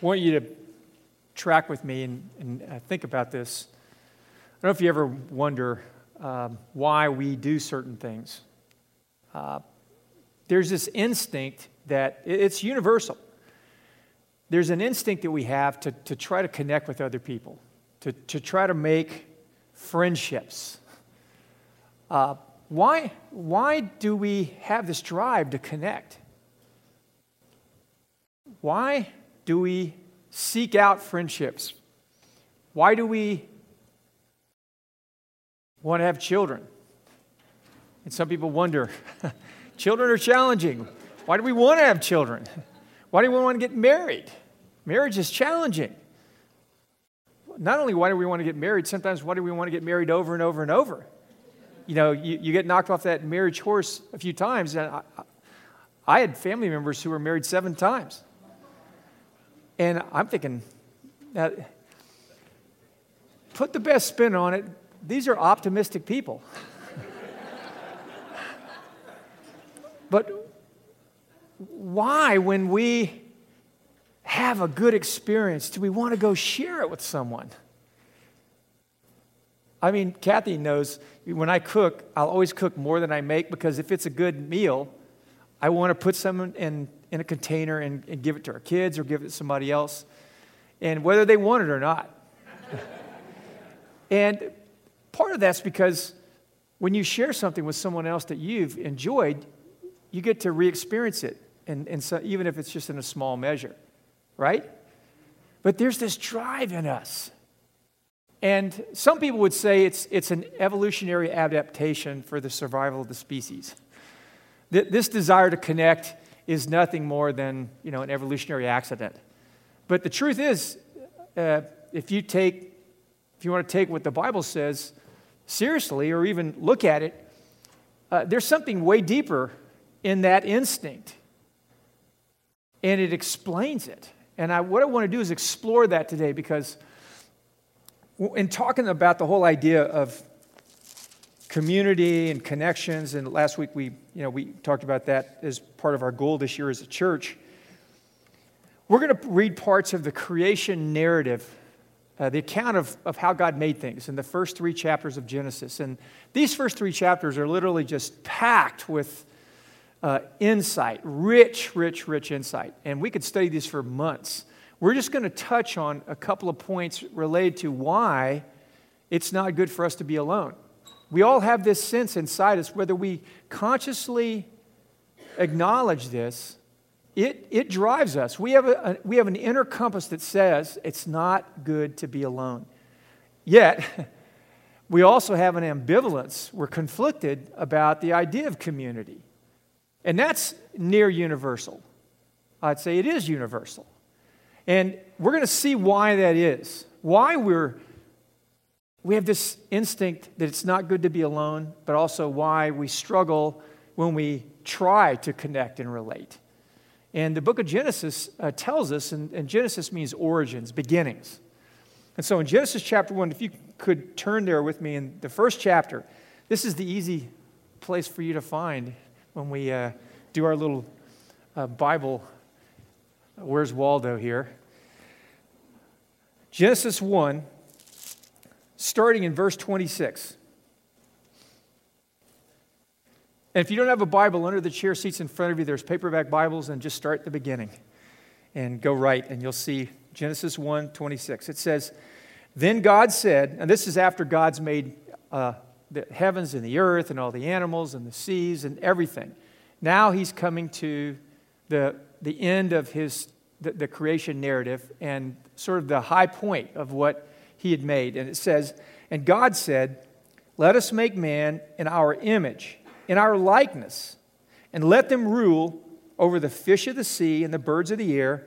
want you to track with me and, and uh, think about this. I don't know if you ever wonder um, why we do certain things. Uh, there's this instinct that it's universal. There's an instinct that we have to, to try to connect with other people, to, to try to make friendships. Uh, why, why do we have this drive to connect? Why do we seek out friendships? Why do we want to have children? And some people wonder children are challenging. Why do we want to have children? Why do we want to get married? Marriage is challenging. Not only why do we want to get married, sometimes why do we want to get married over and over and over? You know, you, you get knocked off that marriage horse a few times. And I, I had family members who were married seven times. And I'm thinking, now, put the best spin on it. These are optimistic people. but why, when we have a good experience, do we want to go share it with someone? I mean, Kathy knows when I cook, I'll always cook more than I make because if it's a good meal, I want to put some in in a container and, and give it to our kids or give it to somebody else, and whether they want it or not. and part of that's because when you share something with someone else that you've enjoyed, you get to re experience it, and, and so, even if it's just in a small measure, right? But there's this drive in us. And some people would say it's, it's an evolutionary adaptation for the survival of the species. This desire to connect is nothing more than you know, an evolutionary accident. But the truth is, uh, if you take, if you want to take what the Bible says seriously or even look at it, uh, there's something way deeper in that instinct. And it explains it. And I, what I want to do is explore that today because in talking about the whole idea of community and connections. And last week we, you know, we talked about that as part of our goal this year as a church. We're going to read parts of the creation narrative, uh, the account of, of how God made things in the first three chapters of Genesis. And these first three chapters are literally just packed with uh, insight, rich, rich, rich insight. And we could study these for months. We're just going to touch on a couple of points related to why it's not good for us to be alone. We all have this sense inside us, whether we consciously acknowledge this, it, it drives us. We have, a, we have an inner compass that says it's not good to be alone. Yet, we also have an ambivalence. We're conflicted about the idea of community. And that's near universal. I'd say it is universal. And we're going to see why that is, why we're we have this instinct that it's not good to be alone, but also why we struggle when we try to connect and relate. And the book of Genesis uh, tells us, and, and Genesis means origins, beginnings. And so in Genesis chapter 1, if you could turn there with me in the first chapter, this is the easy place for you to find when we uh, do our little uh, Bible. Where's Waldo here? Genesis 1, starting in verse 26. And if you don't have a Bible, under the chair seats in front of you, there's paperback Bibles, and just start at the beginning and go right, and you'll see Genesis 1 26. It says, Then God said, and this is after God's made uh, the heavens and the earth and all the animals and the seas and everything. Now he's coming to the, the end of his, the, the creation narrative and sort of the high point of what he had made. And it says, And God said, Let us make man in our image, in our likeness, and let them rule over the fish of the sea and the birds of the air,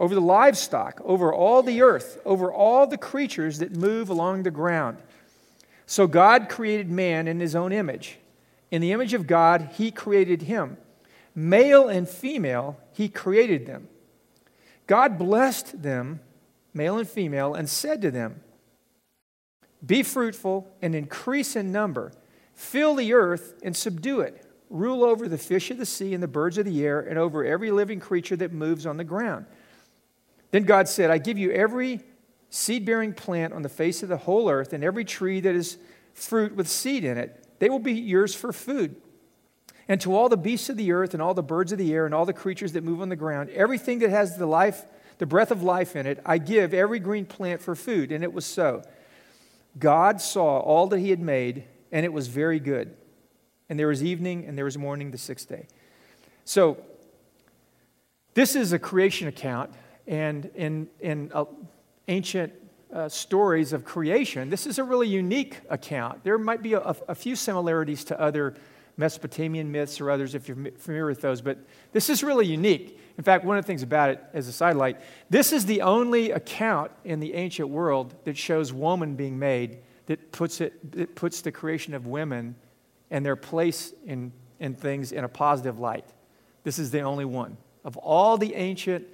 over the livestock, over all the earth, over all the creatures that move along the ground. So God created man in his own image. In the image of God, he created him. Male and female, he created them. God blessed them, male and female, and said to them, be fruitful and increase in number. Fill the earth and subdue it. Rule over the fish of the sea and the birds of the air and over every living creature that moves on the ground. Then God said, I give you every seed bearing plant on the face of the whole earth, and every tree that is fruit with seed in it. They will be yours for food. And to all the beasts of the earth, and all the birds of the air, and all the creatures that move on the ground, everything that has the life, the breath of life in it, I give every green plant for food. And it was so. God saw all that he had made, and it was very good. And there was evening, and there was morning the sixth day. So, this is a creation account, and in, in uh, ancient uh, stories of creation, this is a really unique account. There might be a, a, few similarities to other Mesopotamian myths or others if you're familiar with those, but this is really unique. In fact, one of the things about it, as a sidelight, this is the only account in the ancient world that shows woman being made that puts, it, that puts the creation of women and their place in, in things in a positive light. This is the only one. Of all the ancient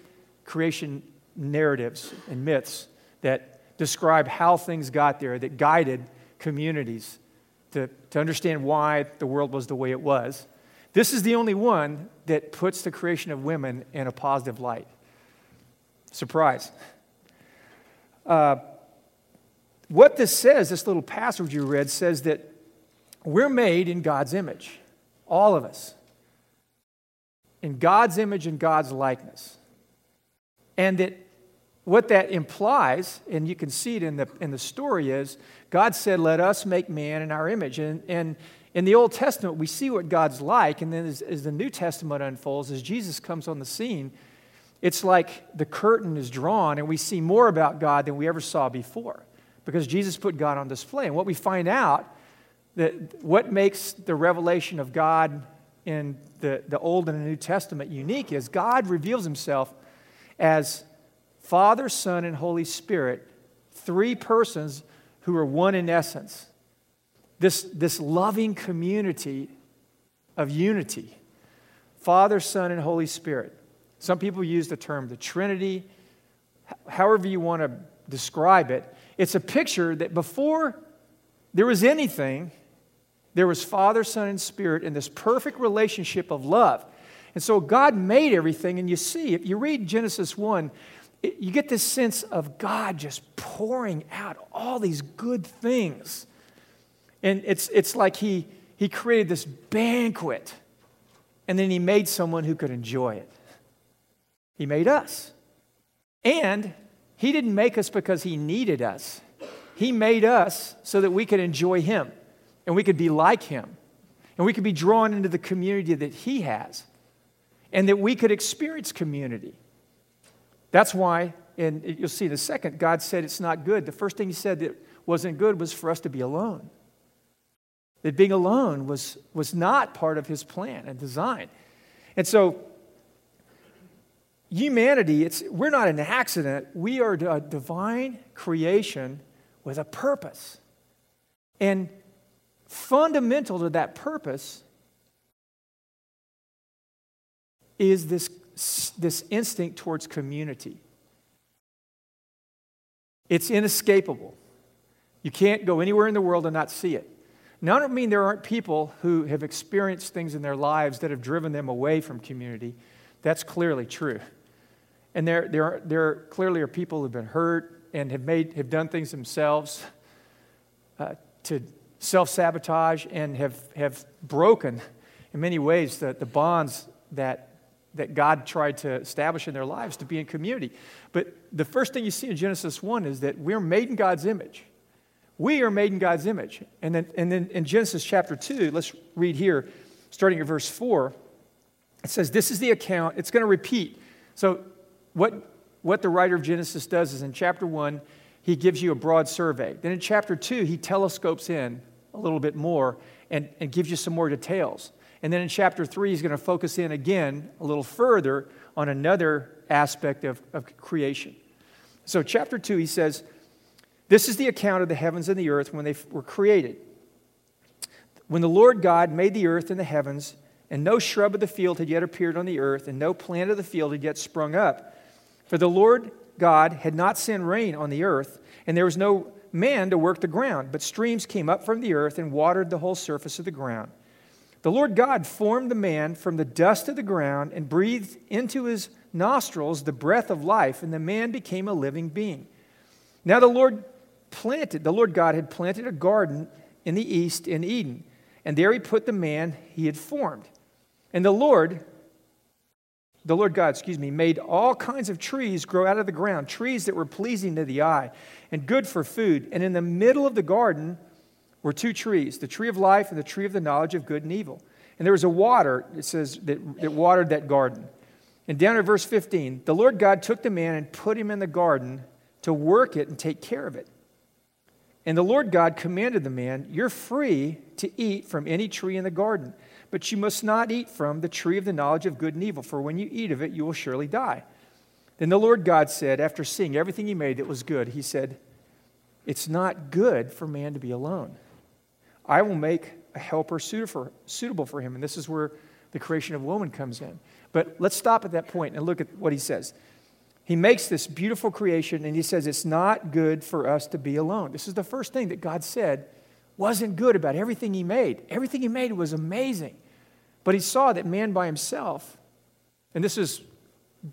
creation narratives and myths that describe how things got there, that guided communities to, to understand why the world was the way it was, this is the only one that puts the creation of women in a positive light. Surprise. Uh, what this says, this little passage you read, says that we're made in God's image, all of us, in God's image and God's likeness. And that what that implies, and you can see it in the, in the story, is God said, Let us make man in our image. And, and in the Old Testament, we see what God's like. And then as, as the New Testament unfolds, as Jesus comes on the scene, it's like the curtain is drawn and we see more about God than we ever saw before because Jesus put God on display. And what we find out that what makes the revelation of God in the, the Old and the New Testament unique is God reveals himself as Father, Son, and Holy Spirit, three persons who are one in essence. This, this loving community of unity Father, Son, and Holy Spirit. Some people use the term the Trinity, however you want to describe it. It's a picture that before there was anything, there was Father, Son, and Spirit in this perfect relationship of love. And so God made everything, and you see, if you read Genesis 1, it, you get this sense of God just pouring out all these good things. And it's, it's like he, he created this banquet, and then he made someone who could enjoy it. He made us. And he didn't make us because he needed us. He made us so that we could enjoy him and we could be like him and we could be drawn into the community that he has and that we could experience community. That's why, and you'll see in a second, God said it's not good. The first thing He said that wasn't good was for us to be alone. That being alone was, was not part of His plan and design. And so, humanity, it's, we're not an accident. We are a divine creation with a purpose. And fundamental to that purpose is this this instinct towards community. It's inescapable. You can't go anywhere in the world and not see it. Now, I don't mean there aren't people who have experienced things in their lives that have driven them away from community. That's clearly true. And there, there, are, there clearly are people who have been hurt and have, made, have done things themselves uh, to self sabotage and have, have broken, in many ways, the, the bonds that that God tried to establish in their lives to be in community. But the first thing you see in Genesis 1 is that we're made in God's image. We are made in God's image. And then, and then in Genesis chapter 2, let's read here, starting at verse 4, it says, This is the account, it's going to repeat. So, what, what the writer of Genesis does is in chapter 1, he gives you a broad survey. Then in chapter 2, he telescopes in a little bit more and, and gives you some more details. And then in chapter three, he's going to focus in again a little further on another aspect of, of creation. So, chapter two, he says, This is the account of the heavens and the earth when they were created. When the Lord God made the earth and the heavens, and no shrub of the field had yet appeared on the earth, and no plant of the field had yet sprung up. For the Lord God had not sent rain on the earth, and there was no man to work the ground, but streams came up from the earth and watered the whole surface of the ground. The Lord God formed the man from the dust of the ground and breathed into his nostrils the breath of life, and the man became a living being. Now the Lord planted, the Lord God had planted a garden in the east in Eden, and there he put the man he had formed. And the Lord, the Lord God, excuse me, made all kinds of trees grow out of the ground, trees that were pleasing to the eye and good for food. And in the middle of the garden were two trees, the tree of life and the tree of the knowledge of good and evil. And there was a water, it says, that, that watered that garden. And down at verse 15, the Lord God took the man and put him in the garden to work it and take care of it. And the Lord God commanded the man, You're free to eat from any tree in the garden, but you must not eat from the tree of the knowledge of good and evil, for when you eat of it, you will surely die. Then the Lord God said, after seeing everything he made that was good, he said, It's not good for man to be alone. I will make a helper suitable for him. And this is where the creation of woman comes in. But let's stop at that point and look at what he says. He makes this beautiful creation and he says it's not good for us to be alone. This is the first thing that God said wasn't good about everything he made. Everything he made was amazing. But he saw that man by himself, and this is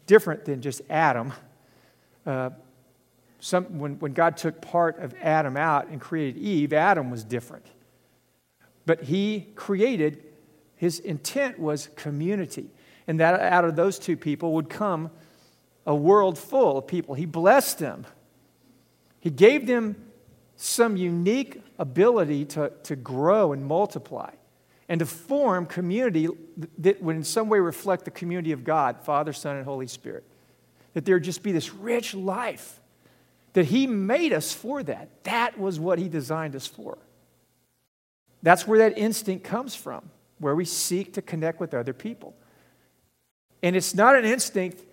different than just Adam. Uh, some, when, when God took part of Adam out and created Eve, Adam was different. But he created, his intent was community. And that out of those two people would come a world full of people. He blessed them. He gave them some unique ability to, to grow and multiply and to form community that would in some way reflect the community of God, Father, Son, and Holy Spirit. That there would just be this rich life. That He made us for that. That was what He designed us for. That's where that instinct comes from, where we seek to connect with other people. And it's not an instinct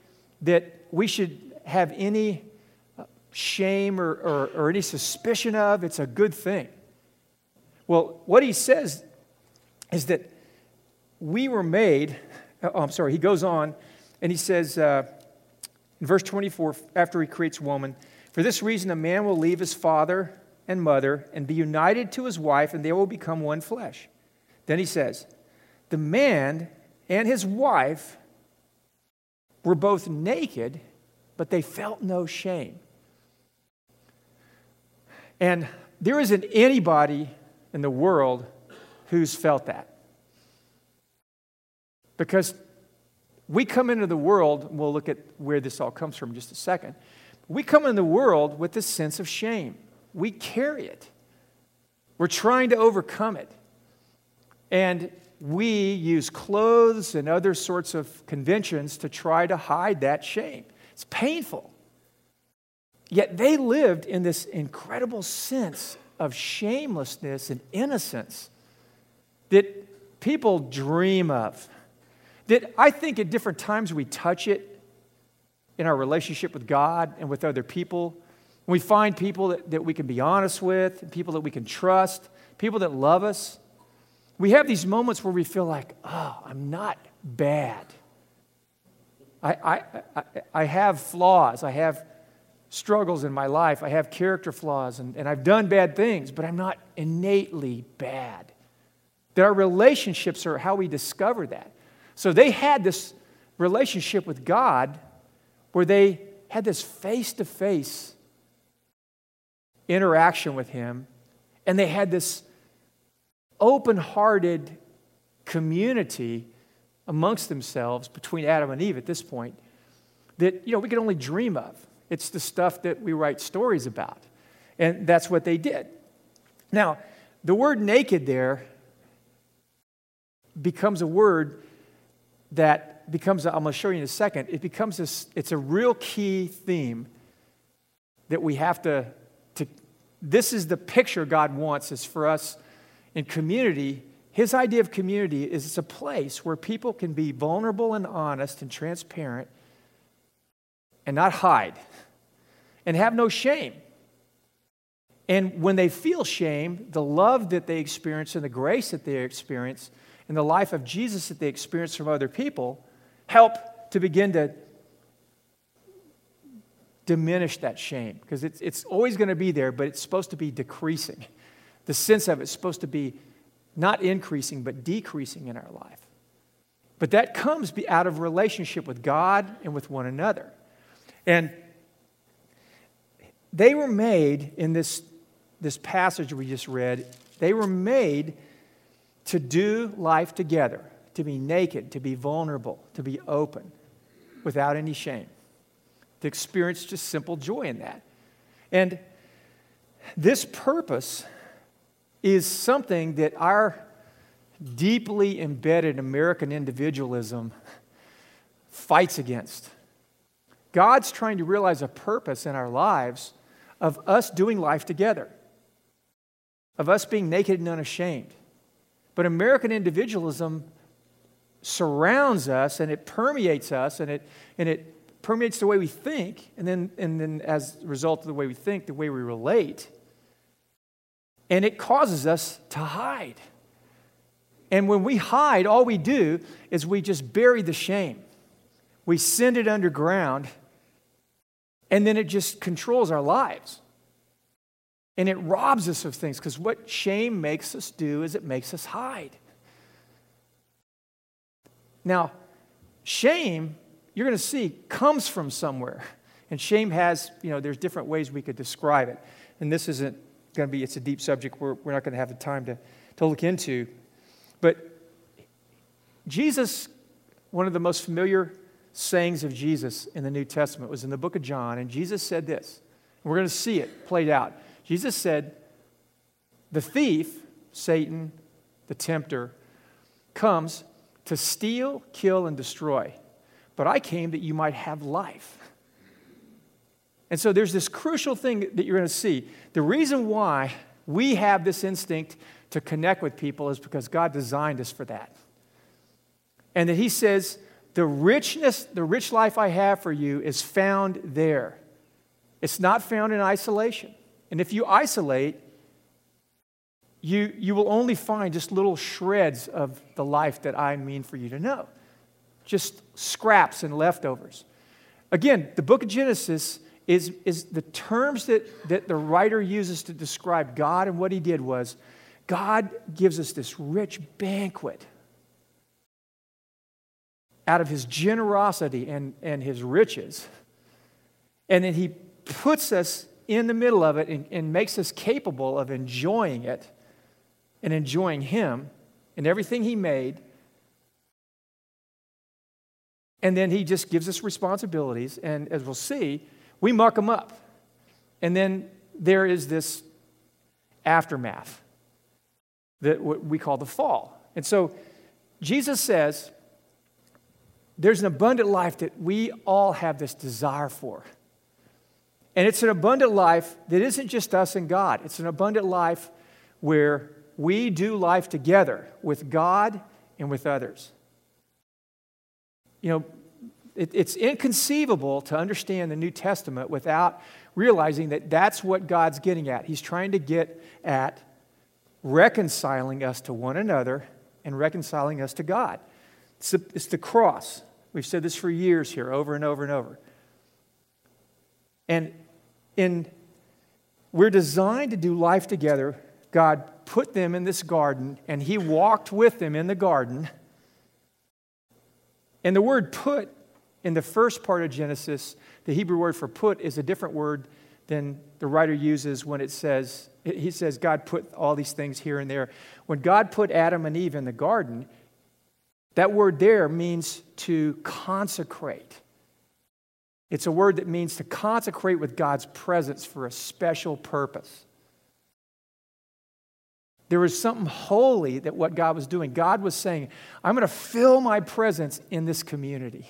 that we should have any uh, shame or, or, or any suspicion of. It's a good thing. Well, what he says is that we were made, oh, I'm sorry, he goes on and he says uh, in verse 24, after he creates woman, for this reason a man will leave his father and mother and be united to his wife, and they will become one flesh. Then he says, the man and his wife were both naked, but they felt no shame. And there isn't anybody in the world who's felt that. Because we come into the world, we'll look at where this all comes from in just a second. We come in the world with this sense of shame. We carry it. We're trying to overcome it. And we use clothes and other sorts of conventions to try to hide that shame. It's painful. Yet they lived in this incredible sense of shamelessness and innocence that people dream of. That I think at different times we touch it in our relationship with God and with other people. We find people that, that we can be honest with, people that we can trust, people that love us we have these moments where we feel like, oh, I'm not bad. I, I, I, I have flaws. I have struggles in my life. I have character flaws, and, and I've done bad things, but I'm not innately bad. That our relationships are how we discover that. So they had this relationship with God where they had this face to face interaction with Him, and they had this open hearted community amongst themselves between Adam and Eve at this point that you know we could only dream of. It's the stuff that we write stories about. And that's what they did. Now, the word naked there becomes a word that becomes, i I'm going to show you in a second, it becomes this, it's a real key theme that we have to, to, this is the picture God wants is for us in community, his idea of community is it's a place where people can be vulnerable and honest and transparent and not hide and have no shame. And when they feel shame, the love that they experience and the grace that they experience and the life of Jesus that they experience from other people help to begin to diminish that shame because it's, it's always going to be there, but it's supposed to be decreasing. The sense of it's supposed to be not increasing, but decreasing in our life. But that comes out of relationship with God and with one another. And they were made in this, this passage we just read, they were made to do life together, to be naked, to be vulnerable, to be open without any shame, to experience just simple joy in that. And this purpose is something that our deeply embedded American individualism fights against. God's trying to realize a purpose in our lives of us doing life together, of us being naked and unashamed. But American individualism surrounds us and it permeates us and it, and it permeates the way we think, and then, and then as a result of the way we think, the way we relate. And it causes us to hide. And when we hide, all we do is we just bury the shame. We send it underground, and then it just controls our lives. And it robs us of things because what shame makes us do is it makes us hide. Now, shame, you're going to see, comes from somewhere. And shame has, you know, there's different ways we could describe it. And this isn't going to be, it's a deep subject we're, we're not going to have the time to, to look into. But Jesus, one of the most familiar sayings of Jesus in the New Testament was in the book of John, and Jesus said this. We're going to see it played out. Jesus said, The thief, Satan, the tempter, comes to steal, kill, and destroy. But I came that you might have life. And so there's this crucial thing that you're going to see. The reason why we have this instinct to connect with people is because God designed us for that. And that He says, the richness, the rich life I have for you is found there. It's not found in isolation. And if you isolate, you, you will only find just little shreds of the life that I mean for you to know, just scraps and leftovers. Again, the book of Genesis is, is the terms that, that the writer uses to describe God and what he did was God gives us this rich banquet out of his generosity and, and his riches. And then he puts us in the middle of it and, and makes us capable of enjoying it and enjoying him and everything he made. And then he just gives us responsibilities. And as we'll see, we muck them up. And then there is this aftermath that what we call the fall. And so Jesus says there's an abundant life that we all have this desire for. And it's an abundant life that isn't just us and God, it's an abundant life where we do life together with God and with others. You know, it, it's inconceivable to understand the New Testament without realizing that that's what God's getting at. He's trying to get at reconciling us to one another and reconciling us to God. It's the, it's the cross. We've said this for years here, over and over and over. And in we're designed to do life together. God put them in this garden, and He walked with them in the garden. And the word put in the first part of Genesis, the Hebrew word for put is a different word than the writer uses when it says he says God put all these things here and there. When God put Adam and Eve in the garden, that word there means to consecrate. It's a word that means to consecrate with God's presence for a special purpose. There was something holy that what God was doing. God was saying, I'm going to fill my presence in this community.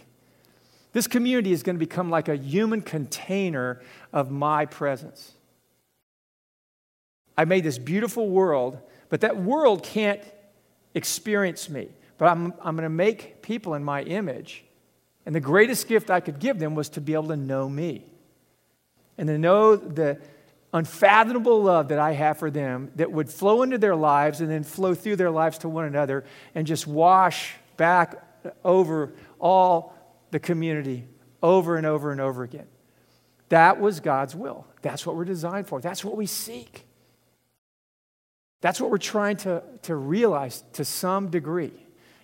This community is going to become like a human container of my presence. I made this beautiful world, but that world can't experience me. But I'm, I'm going to make people in my image. And the greatest gift I could give them was to be able to know me and to know the unfathomable love that I have for them that would flow into their lives and then flow through their lives to one another and just wash back over all the community over and over and over again. That was God's will. That's what we're designed for. That's what we seek. That's what we're trying to, to realize to some degree.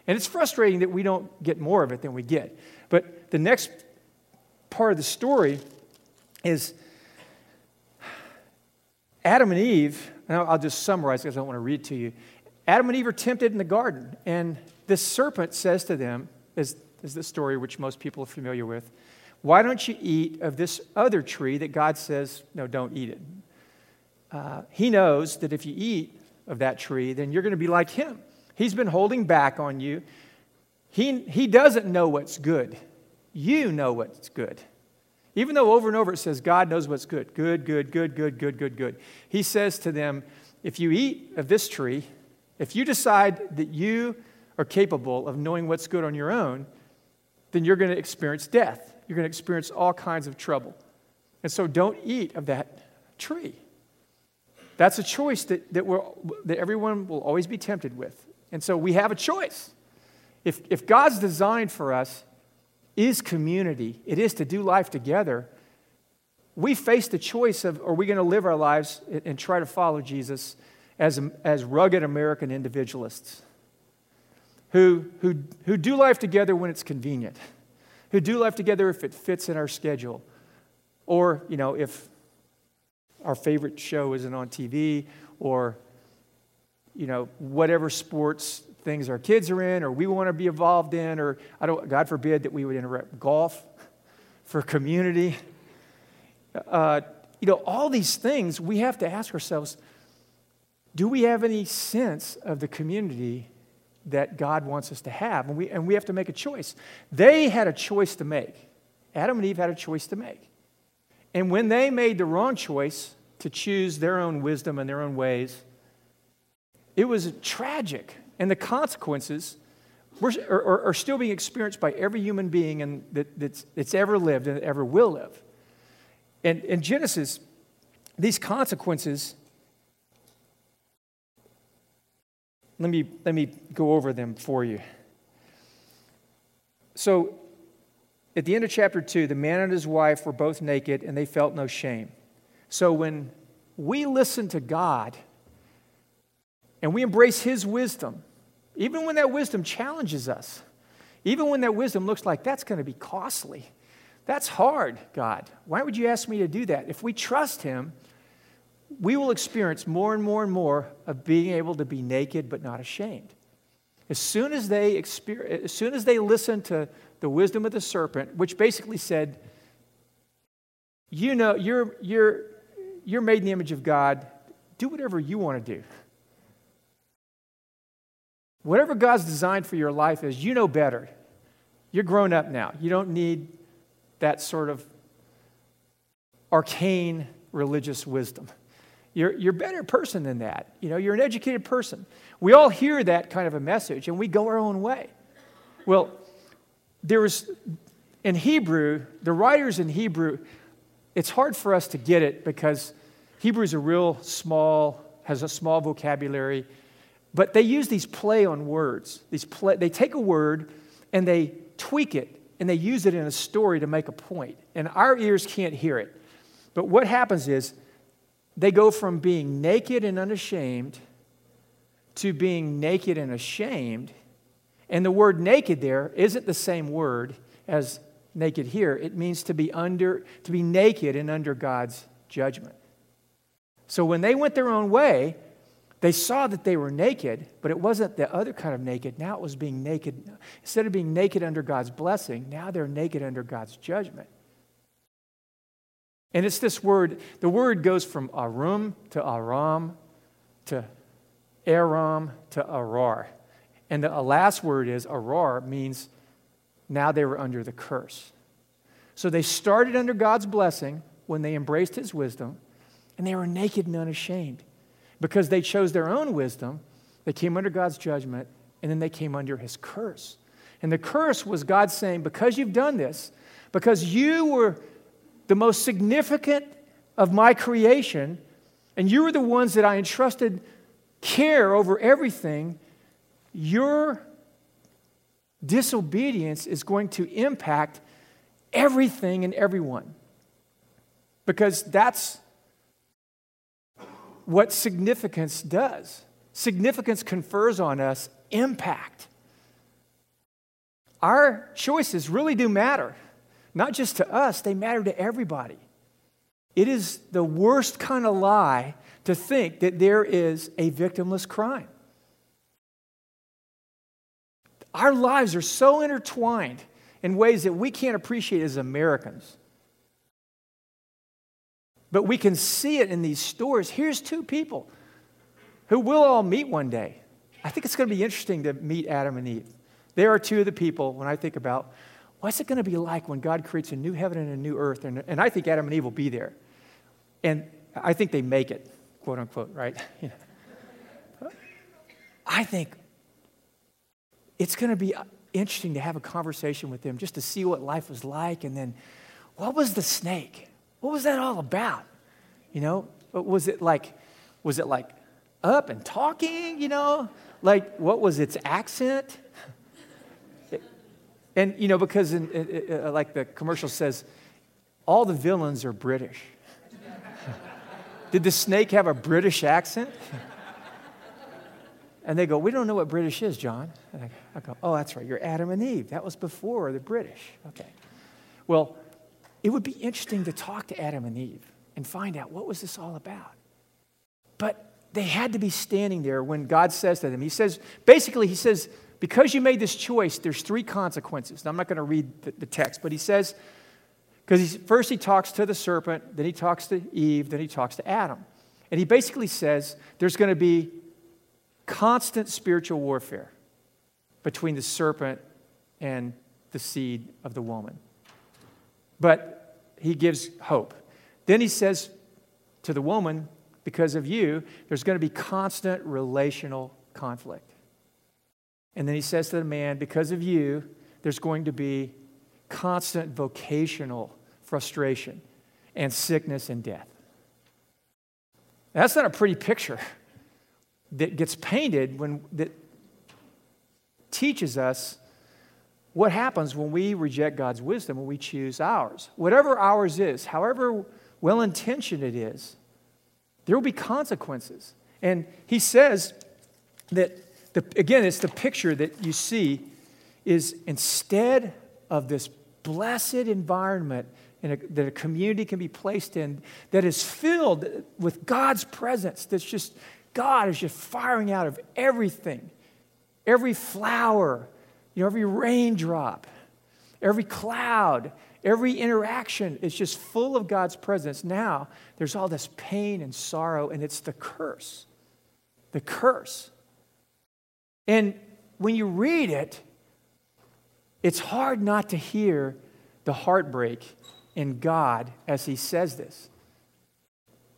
And it's frustrating that we don't get more of it than we get. But the next part of the story is Adam and Eve, and I'll just summarize because I don't want to read to you. Adam and Eve are tempted in the garden, and this serpent says to them, is, is the story which most people are familiar with, why don't you eat of this other tree that God says, no, don't eat it? Uh, he knows that if you eat of that tree, then you're going to be like him. He's been holding back on you. He, he doesn't know what's good. You know what's good. Even though over and over it says God knows what's good. Good, good, good, good, good, good, good. He says to them, if you eat of this tree, if you decide that you are capable of knowing what's good on your own, then you're going to experience death. You're going to experience all kinds of trouble. And so don't eat of that tree. That's a choice that, that, we're, that everyone will always be tempted with. And so we have a choice. If, if God's design for us is community, it is to do life together, we face the choice of are we going to live our lives and try to follow Jesus as, as rugged American individualists who, who, who do life together when it's convenient, who do life together if it fits in our schedule, or, you know, if our favorite show isn't on TV, or, you know, whatever sports things our kids are in, or we want to be involved in, or I don't, God forbid that we would interrupt golf for community. Uh, you know, all these things we have to ask ourselves do we have any sense of the community that God wants us to have? And we, and we have to make a choice. They had a choice to make. Adam and Eve had a choice to make. And when they made the wrong choice to choose their own wisdom and their own ways, it was tragic. And the consequences were, are, are still being experienced by every human being and that, that's, that's ever lived and ever will live. And in Genesis, these consequences Let me, let me go over them for you. So, at the end of chapter 2, the man and his wife were both naked and they felt no shame. So, when we listen to God and we embrace his wisdom, even when that wisdom challenges us, even when that wisdom looks like that's going to be costly, that's hard, God. Why would you ask me to do that? If we trust him, we will experience more and more and more of being able to be naked but not ashamed. As soon as they experience, as soon as they listen to the wisdom of the serpent, which basically said, you know, you're, you're, you're made in the image of God, do whatever you want to do. Whatever God's designed for your life is, you know better. You're grown up now. You don't need that sort of arcane religious wisdom. You're, you're a better person than that. You know, you're an educated person. We all hear that kind of a message and we go our own way. Well, there was, in Hebrew, the writers in Hebrew, it's hard for us to get it because Hebrew is a real small, has a small vocabulary, but they use these play on words. These play, they take a word and they tweak it and they use it in a story to make a point. And our ears can't hear it. But what happens is they go from being naked and unashamed to being naked and ashamed. And the word naked there isn't the same word as naked here. It means to be under to be naked and under God's judgment. So when they went their own way, they saw that they were naked, but it wasn't the other kind of naked. Now it was being naked. Instead of being naked under God's blessing, now they're naked under God's judgment. And it's this word, the word goes from arum to aram to aram to arar. And the last word is arar means now they were under the curse. So they started under God's blessing when they embraced his wisdom, and they were naked and unashamed. Because they chose their own wisdom, they came under God's judgment, and then they came under his curse. And the curse was God saying, Because you've done this, because you were the most significant of my creation, and you are the ones that I entrusted care over everything, your disobedience is going to impact everything and everyone. Because that's what significance does. Significance confers on us impact. our choices really do matter. Not just to us, they matter to everybody. It is the worst kind of lie to think that there is a victimless crime. Our lives are so intertwined in ways that we can't appreciate as Americans. But we can see it in these stories. Here's two people who will all meet one day. I think it's going to be interesting to meet Adam and Eve. They are two of the people, when I think about what's it going to be like when God creates a new heaven and a new earth, and, and I think Adam and Eve will be there. And I think they make it, quote unquote, right? I think it's going to be interesting to have a conversation with them just to see what life was like and then what was the snake? What was that all about? You know, was it like, was it like up and talking, you know? Like, what was its accent? And, you know, because in, in, uh, like the commercial says, all the villains are British. Did the snake have a British accent? And they go, We don't know what British is, John. And I go, Oh, that's right. You're Adam and Eve. That was before the British. Okay. Well, it would be interesting to talk to Adam and Eve and find out what was this all about. But they had to be standing there when God says to them, He says, basically, He says, because you made this choice, there's three consequences. Now, I'm not going to read the, the text, but He says, because first he talks to the serpent, then he talks to Eve, then he talks to Adam. And he basically says there's going to be constant spiritual warfare between the serpent and the seed of the woman. But he gives hope. Then he says to the woman, because of you, there's going to be constant relational conflict. And then he says to the man, because of you, there's going to be constant vocational frustration and sickness and death. That's not a pretty picture that gets painted when that teaches us what happens when we reject God's wisdom, when we choose ours. Whatever ours is, however well intentioned it is, there will be consequences. And he says that, the, again, it's the picture that you see is instead of this blessed environment a, that a community can be placed in that is filled with God's presence, that's just, God is just firing out of everything. Every flower, you know, every raindrop, every cloud, every interaction is just full of God's presence. Now, there's all this pain and sorrow, and it's the curse. The curse. And when you read it, it's hard not to hear the heartbreak in God as he says this.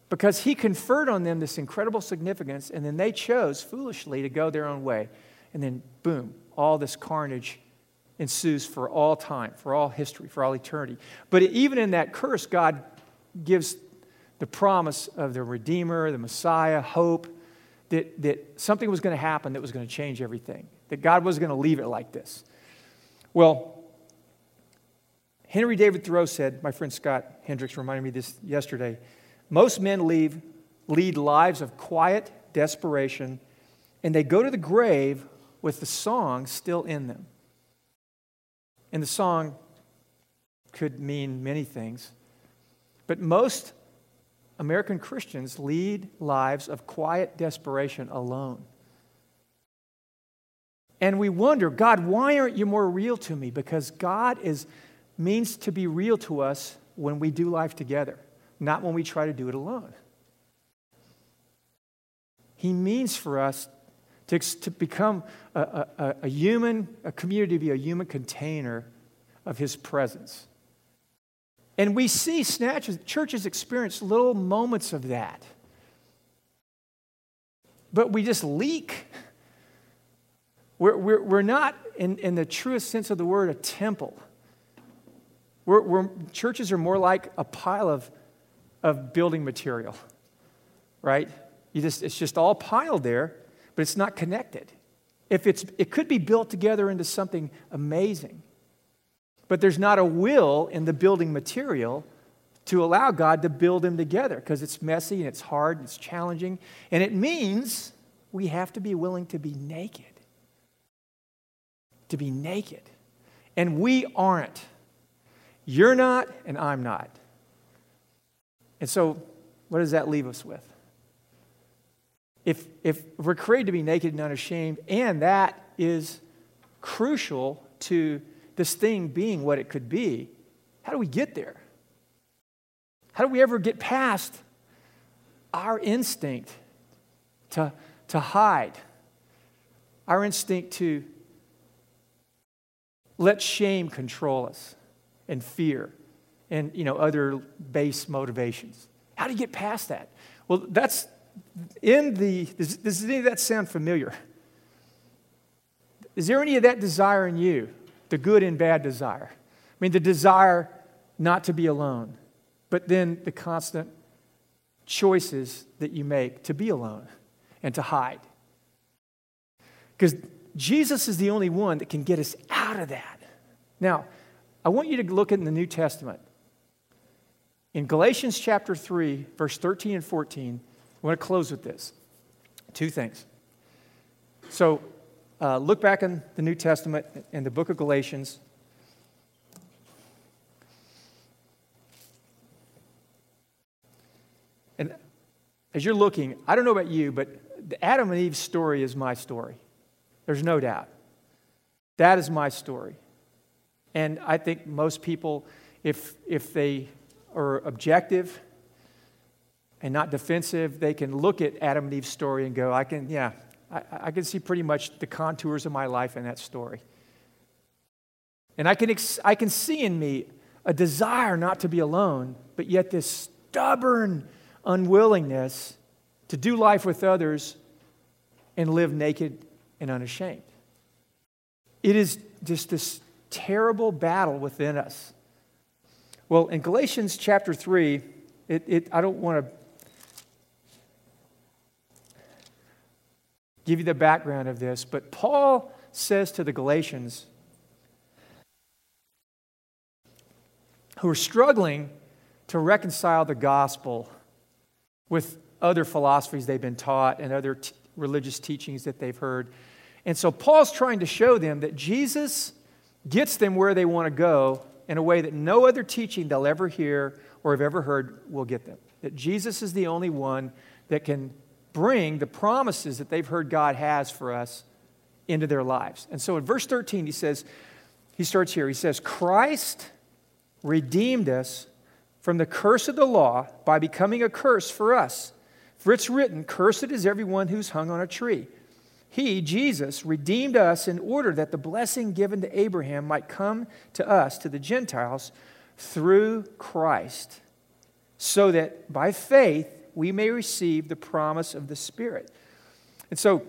Because he conferred on them this incredible significance, and then they chose foolishly to go their own way. And then, boom, all this carnage ensues for all time, for all history, for all eternity. But even in that curse, God gives the promise of the Redeemer, the Messiah, hope that, that something was going to happen that was going to change everything, that God was going to leave it like this. Well, Henry David Thoreau said, my friend Scott Hendricks reminded me this yesterday most men leave, lead lives of quiet desperation, and they go to the grave with the song still in them. And the song could mean many things, but most American Christians lead lives of quiet desperation alone. And we wonder, God, why aren't you more real to me? Because God is, means to be real to us when we do life together, not when we try to do it alone. He means for us to, to become a, a, a human, a community to be a human container of His presence. And we see snatches, churches experience little moments of that. But we just leak we're, we're, we're not, in, in the truest sense of the word, a temple. We're, we're, churches are more like a pile of, of building material, right? You just, it's just all piled there, but it's not connected. If it's, it could be built together into something amazing, but there's not a will in the building material to allow God to build them together because it's messy and it's hard and it's challenging. And it means we have to be willing to be naked to be naked. And we aren't. You're not, and I'm not. And so, what does that leave us with? If, if we're created to be naked and unashamed, and that is crucial to this thing being what it could be, how do we get there? How do we ever get past our instinct to, to hide, our instinct to let shame control us and fear and you know other base motivations? How do you get past that? Well that's in the does, does any of that sound familiar? Is there any of that desire in you the good and bad desire i mean the desire not to be alone but then the constant choices that you make to be alone and to hide because Jesus is the only one that can get us out of that. Now, I want you to look in the New Testament. In Galatians chapter 3, verse 13 and 14, I want to close with this. Two things. So, uh, look back in the New Testament in the book of Galatians. And as you're looking, I don't know about you, but the Adam and Eve story is my story. There's no doubt. That is my story. And I think most people, if, if they are objective and not defensive, they can look at Adam and Eve's story and go, I can, yeah, I, I can see pretty much the contours of my life in that story. And I can, ex- I can see in me a desire not to be alone, but yet this stubborn unwillingness to do life with others and live naked and unashamed. It is just this terrible battle within us. Well, in Galatians chapter 3, it, it, I don't want to give you the background of this, but Paul says to the Galatians who are struggling to reconcile the gospel with other philosophies they've been taught and other t- religious teachings that they've heard. And so Paul's trying to show them that Jesus gets them where they want to go in a way that no other teaching they'll ever hear or have ever heard will get them. That Jesus is the only one that can bring the promises that they've heard God has for us into their lives. And so in verse 13, he says, he starts here, he says, Christ redeemed us from the curse of the law by becoming a curse for us. For it's written, Cursed is everyone who's hung on a tree. He, Jesus, redeemed us in order that the blessing given to Abraham might come to us, to the Gentiles, through Christ, so that by faith we may receive the promise of the Spirit. And so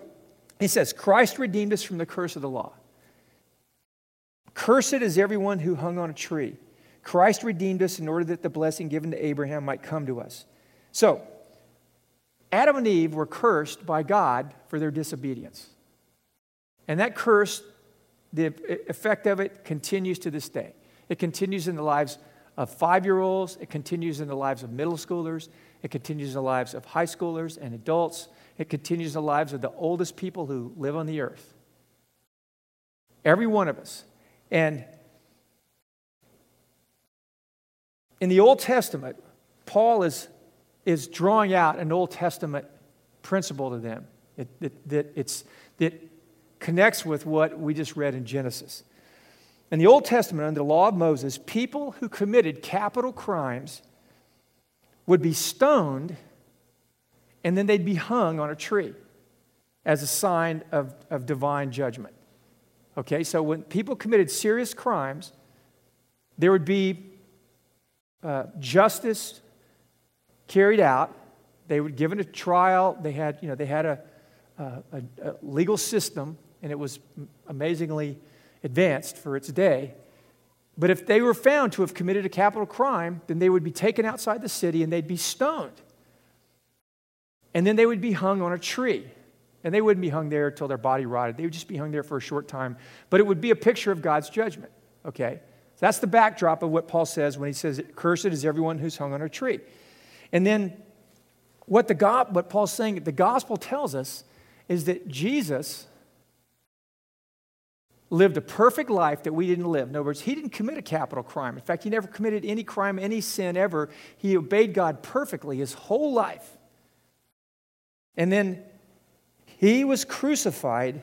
he says, Christ redeemed us from the curse of the law. Cursed is everyone who hung on a tree. Christ redeemed us in order that the blessing given to Abraham might come to us. So, Adam and Eve were cursed by God for their disobedience. And that curse, the effect of it continues to this day. It continues in the lives of five year olds, it continues in the lives of middle schoolers, it continues in the lives of high schoolers and adults, it continues in the lives of the oldest people who live on the earth. Every one of us. And in the Old Testament, Paul is is drawing out an Old Testament principle to them it, it, that, it's, that connects with what we just read in Genesis. In the Old Testament, under the law of Moses, people who committed capital crimes would be stoned and then they'd be hung on a tree as a sign of, of divine judgment. Okay, so when people committed serious crimes, there would be uh, justice carried out. They were given a trial. They had, you know, they had a, a, a legal system, and it was amazingly advanced for its day. But if they were found to have committed a capital crime, then they would be taken outside the city and they'd be stoned. And then they would be hung on a tree. And they wouldn't be hung there until their body rotted. They would just be hung there for a short time. But it would be a picture of God's judgment. Okay? So that's the backdrop of what Paul says when he says, Cursed is everyone who's hung on a tree. And then what, the God, what Paul's saying, the gospel tells us is that Jesus lived a perfect life that we didn't live. In other words, he didn't commit a capital crime. In fact, he never committed any crime, any sin ever. He obeyed God perfectly his whole life. And then he was crucified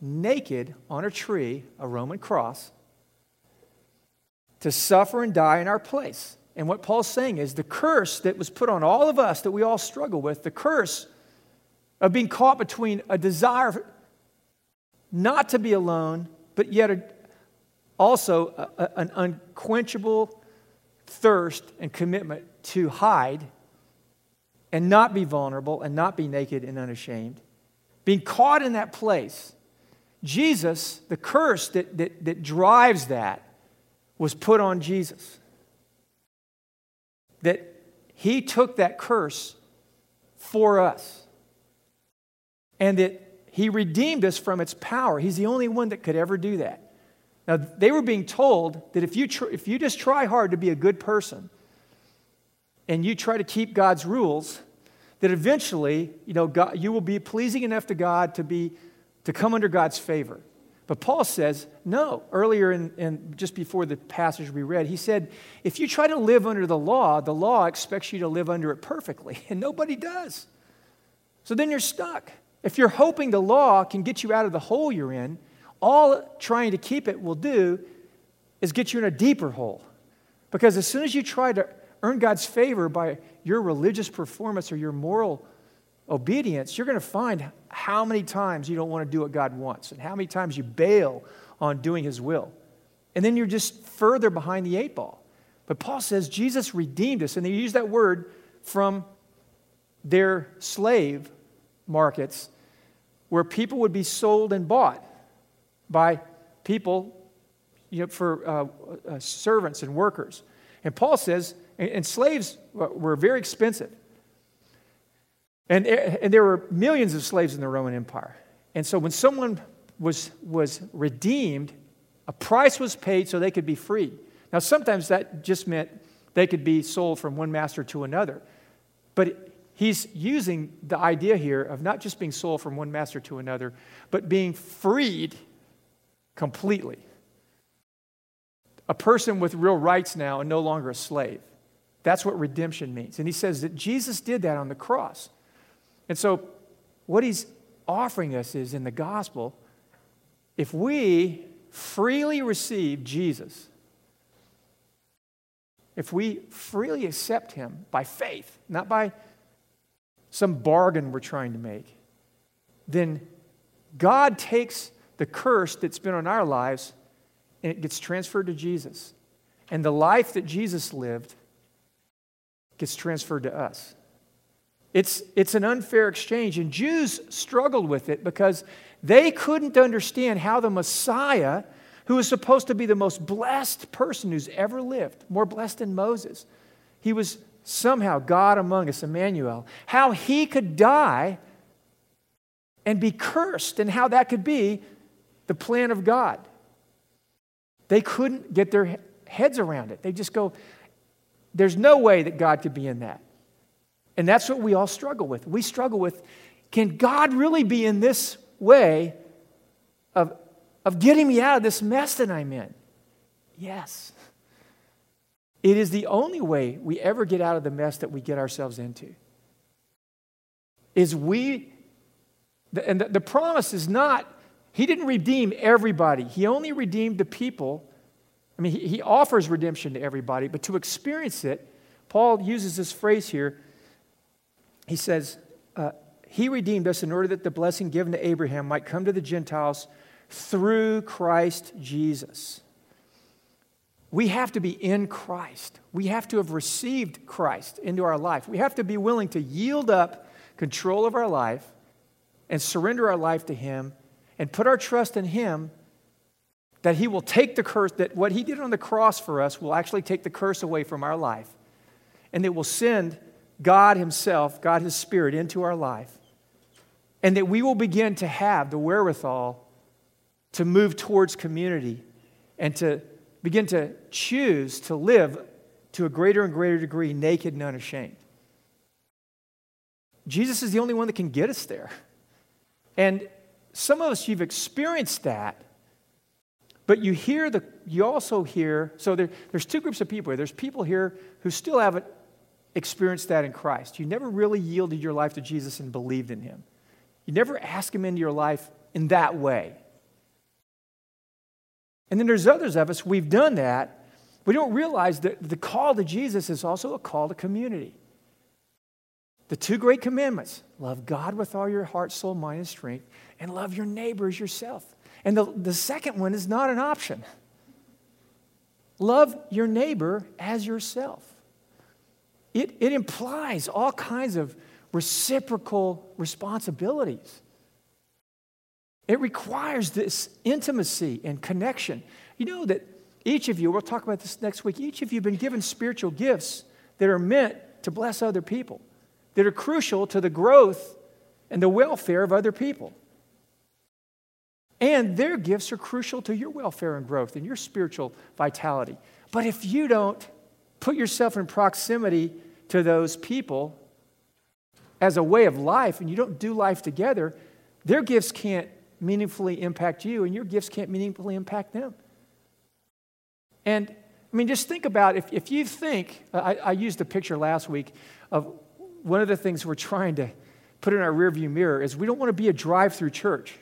naked on a tree, a Roman cross, to suffer and die in our place. And what Paul's saying is the curse that was put on all of us that we all struggle with, the curse of being caught between a desire not to be alone, but yet also a, an unquenchable thirst and commitment to hide and not be vulnerable and not be naked and unashamed. Being caught in that place, Jesus, the curse that, that, that drives that, was put on Jesus. That he took that curse for us. And that he redeemed us from its power. He's the only one that could ever do that. Now, they were being told that if you, tr- if you just try hard to be a good person and you try to keep God's rules, that eventually, you know, God, you will be pleasing enough to God to, be, to come under God's favor. But Paul says, no. Earlier in, in, just before the passage we read, he said, if you try to live under the law, the law expects you to live under it perfectly, and nobody does. So then you're stuck. If you're hoping the law can get you out of the hole you're in, all trying to keep it will do is get you in a deeper hole. Because as soon as you try to earn God's favor by your religious performance or your moral obedience, you're going to find how many times you don't want to do what God wants and how many times you bail on doing His will. And then you're just further behind the eight ball. But Paul says Jesus redeemed us, and they use that word from their slave markets where people would be sold and bought by people you know, for uh, uh, servants and workers. And Paul says, and, and slaves were very expensive. And, and there were millions of slaves in the Roman Empire. And so when someone was, was redeemed, a price was paid so they could be freed. Now, sometimes that just meant they could be sold from one master to another. But he's using the idea here of not just being sold from one master to another, but being freed completely. A person with real rights now and no longer a slave. That's what redemption means. And he says that Jesus did that on the cross. And so, what he's offering us is in the gospel if we freely receive Jesus, if we freely accept him by faith, not by some bargain we're trying to make, then God takes the curse that's been on our lives and it gets transferred to Jesus. And the life that Jesus lived gets transferred to us. It's, it's an unfair exchange. And Jews struggled with it because they couldn't understand how the Messiah, who was supposed to be the most blessed person who's ever lived, more blessed than Moses, he was somehow God among us, Emmanuel, how he could die and be cursed, and how that could be the plan of God. They couldn't get their heads around it. They just go, there's no way that God could be in that. And that's what we all struggle with. We struggle with can God really be in this way of, of getting me out of this mess that I'm in? Yes. It is the only way we ever get out of the mess that we get ourselves into. Is we, and the, promise is not, he didn't redeem everybody, he only redeemed the people. I mean, he, he offers redemption to everybody, but to experience it, Paul uses this phrase here he says, uh, He redeemed us in order that the blessing given to Abraham might come to the Gentiles through Christ Jesus. We have to be in Christ. We have to have received Christ into our life. We have to be willing to yield up control of our life and surrender our life to Him and put our trust in Him that He will take the curse, that what He did on the cross for us will actually take the curse away from our life. And that will send God Himself, God His Spirit, into our life. And that we will begin to have the wherewithal to move towards community and to begin to choose to live to a greater and greater degree naked and unashamed. Jesus is the only one that can get us there. And some of us, you've experienced that, But you hear the, you also hear, so there, there's two groups of people here. There's people here who still haven't experienced that in Christ. You never really yielded your life to Jesus and believed in him. You never asked him into your life in that way. And then there's others of us, we've done that. We don't realize that the call to Jesus is also a call to community. The two great commandments love God with all your heart, soul, mind, and strength, and love your neighbor as yourself. And the, the second one is not an option. Love your neighbor as yourself. It, it implies all kinds of reciprocal responsibilities. It requires this intimacy and connection. You know that each of you, we'll talk about this next week, each of you have been given spiritual gifts that are meant to bless other people, that are crucial to the growth and the welfare of other people. And their gifts are crucial to your welfare and growth and your spiritual vitality. But if you don't put yourself in proximity to those people as a way of life and you don't do life together, their gifts can't meaningfully impact you and your gifts can't meaningfully impact them. And I mean, just think about if, if you think, I, I used a picture last week of one of the things we're trying to put in our rearview mirror is we don't want to be a drive through church.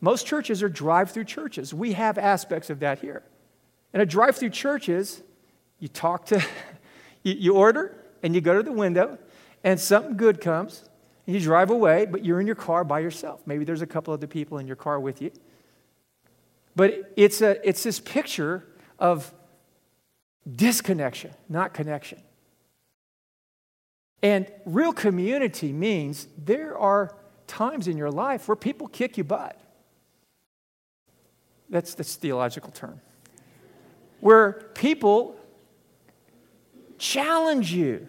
Most churches are drive through churches. We have aspects of that here. And a drive through church is you talk to, you, you order, and you go to the window, and something good comes, you drive away, but you're in your car by yourself. Maybe there's a couple other people in your car with you. But it's, a, it's this picture of disconnection, not connection. And real community means there are times in your life where people kick you butt. That's the theological term. Where people challenge you.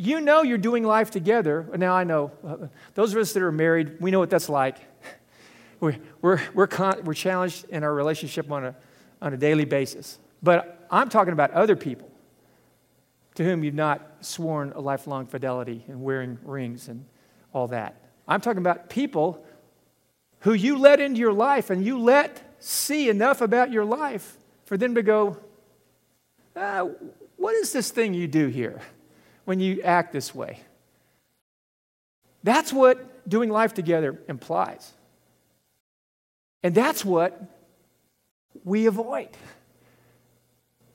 You know you're doing life together. Now I know, uh, those of us that are married, we know what that's like. We're, we're, we're, con- we're challenged in our relationship on a, on a daily basis. But I'm talking about other people to whom you've not sworn a lifelong fidelity and wearing rings and all that. I'm talking about people who you let into your life and you let see enough about your life for them to go, ah, What is this thing you do here when you act this way? That's what doing life together implies. And that's what we avoid.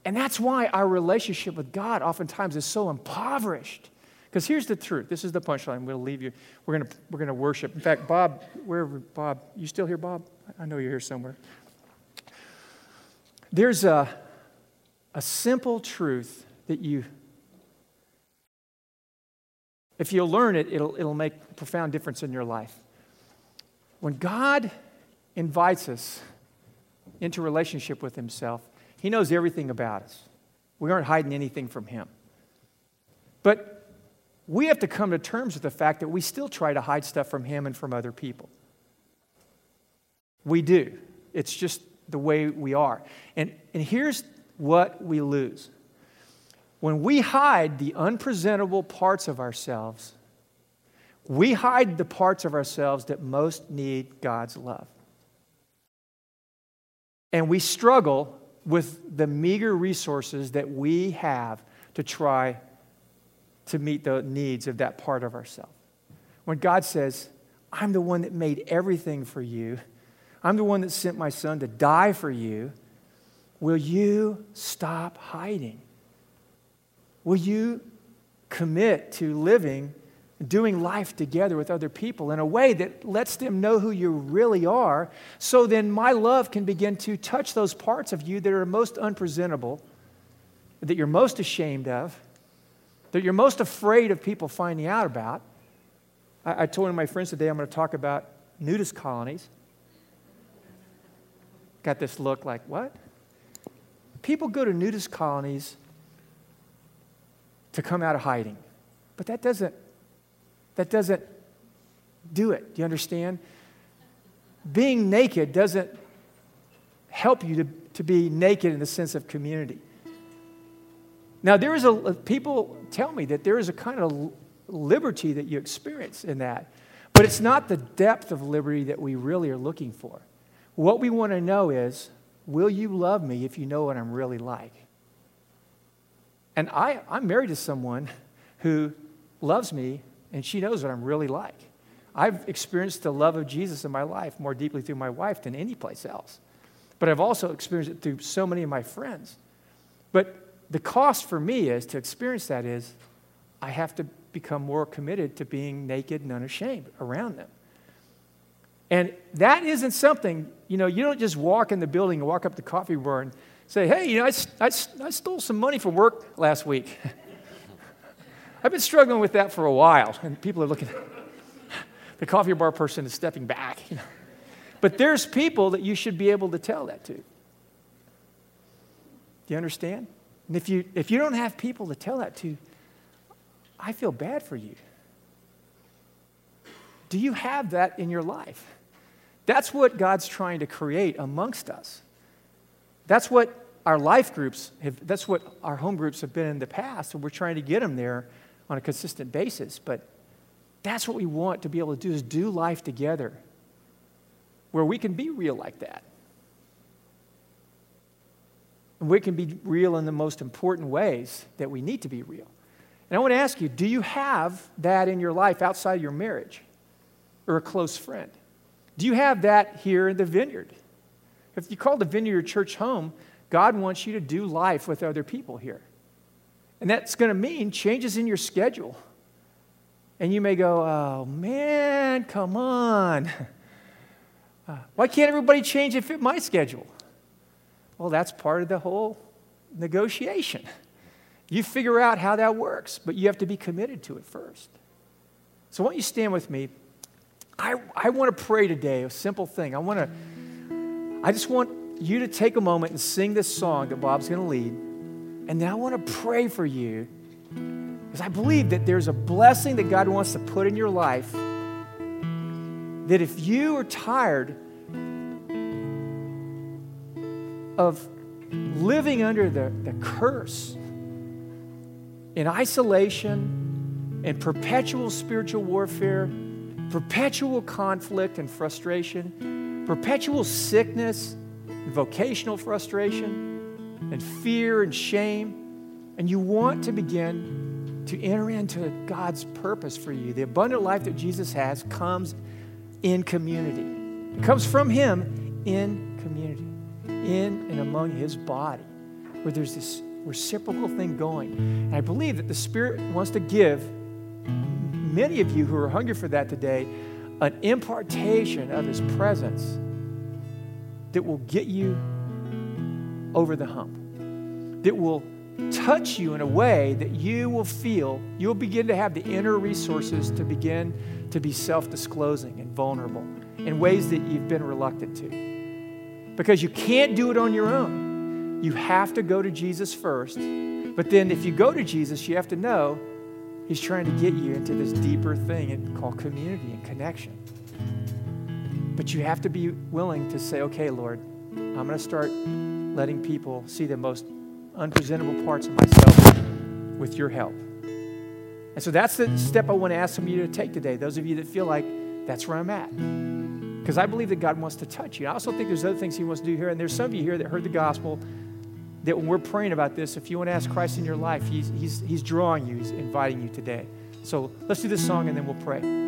And that's why our relationship with God oftentimes is so impoverished. Because here's the truth. This is the punchline. We'll leave you. We're going to, we're gonna worship. In fact, Bob, wherever, Bob, you still here, Bob? I know you're here somewhere. There's a, a simple truth that you, if you'll learn it, it'll, it'll make a profound difference in your life. When God invites us into relationship with Himself, He knows everything about us. We aren't hiding anything from Him. But we have to come to terms with the fact that we still try to hide stuff from Him and from other people. We do. It's just the way we are. And, and here's what we lose when we hide the unpresentable parts of ourselves, we hide the parts of ourselves that most need God's love. And we struggle with the meager resources that we have to try to meet the needs of that part of ourselves. When God says, I'm the one that made everything for you, I'm the one that sent my son to die for you, will you stop hiding? Will you commit to living, doing life together with other people in a way that lets them know who you really are, so then my love can begin to touch those parts of you that are most unpresentable, that you're most ashamed of, that you're most afraid of people finding out about. I, I told one of my friends today I'm going to talk about nudist colonies. Got this look like, what? People go to nudist colonies to come out of hiding. But that doesn't that doesn't do it. Do you understand? Being naked doesn't help you to, to be naked in the sense of community. Now, there is a, people tell me that there is a kind of liberty that you experience in that, but it's not the depth of liberty that we really are looking for. What we want to know is will you love me if you know what I'm really like? And I, I'm married to someone who loves me and she knows what I'm really like. I've experienced the love of Jesus in my life more deeply through my wife than any place else. But I've also experienced it through so many of my friends. But the cost for me is to experience that is I have to become more committed to being naked and unashamed around them. And that isn't something, you know, you don't just walk in the building and walk up the coffee bar and say, hey, you know, I, I, I stole some money from work last week. I've been struggling with that for a while. And people are looking, the coffee bar person is stepping back. You know. But there's people that you should be able to tell that to. Do you understand? And if you, if you don't have people to tell that to, I feel bad for you. Do you have that in your life? That's what God's trying to create amongst us. That's what our life groups have, that's what our home groups have been in the past, and we're trying to get them there on a consistent basis. But that's what we want to be able to do is do life together where we can be real like that. And we can be real in the most important ways that we need to be real. And I want to ask you do you have that in your life outside of your marriage or a close friend? Do you have that here in the vineyard? If you call the vineyard church home, God wants you to do life with other people here. And that's going to mean changes in your schedule. And you may go, oh man, come on. Uh, why can't everybody change and fit my schedule? Well, that's part of the whole negotiation. You figure out how that works, but you have to be committed to it first. So, why don't you stand with me? I, I want to pray today, a simple thing. I want to, I just want you to take a moment and sing this song that Bob's going to lead. And then I want to pray for you because I believe that there's a blessing that God wants to put in your life. That if you are tired of living under the, the curse in isolation and perpetual spiritual warfare, perpetual conflict and frustration, perpetual sickness, and vocational frustration, and fear and shame, and you want to begin to enter into God's purpose for you, the abundant life that Jesus has comes in community. It comes from Him in community, in and among His body, where there's this reciprocal thing going. And I believe that the Spirit wants to give many of you who are hungry for that today an impartation of His presence that will get you over the hump, that will touch you in a way that you will feel, you'll begin to have the inner resources to begin to be self disclosing and vulnerable in ways that you've been reluctant to. Because you can't do it on your own. You have to go to Jesus first. But then, if you go to Jesus, you have to know He's trying to get you into this deeper thing called community and connection. But you have to be willing to say, okay, Lord, I'm going to start letting people see the most unpresentable parts of myself with your help. And so that's the step I want to ask some of you to take today, those of you that feel like that's where I'm at. Because I believe that God wants to touch you. I also think there's other things He wants to do here. And there's some of you here that heard the gospel that when we're praying about this, if you want to ask Christ in your life, He's, he's, he's drawing you, He's inviting you today. So let's do this song and then we'll pray.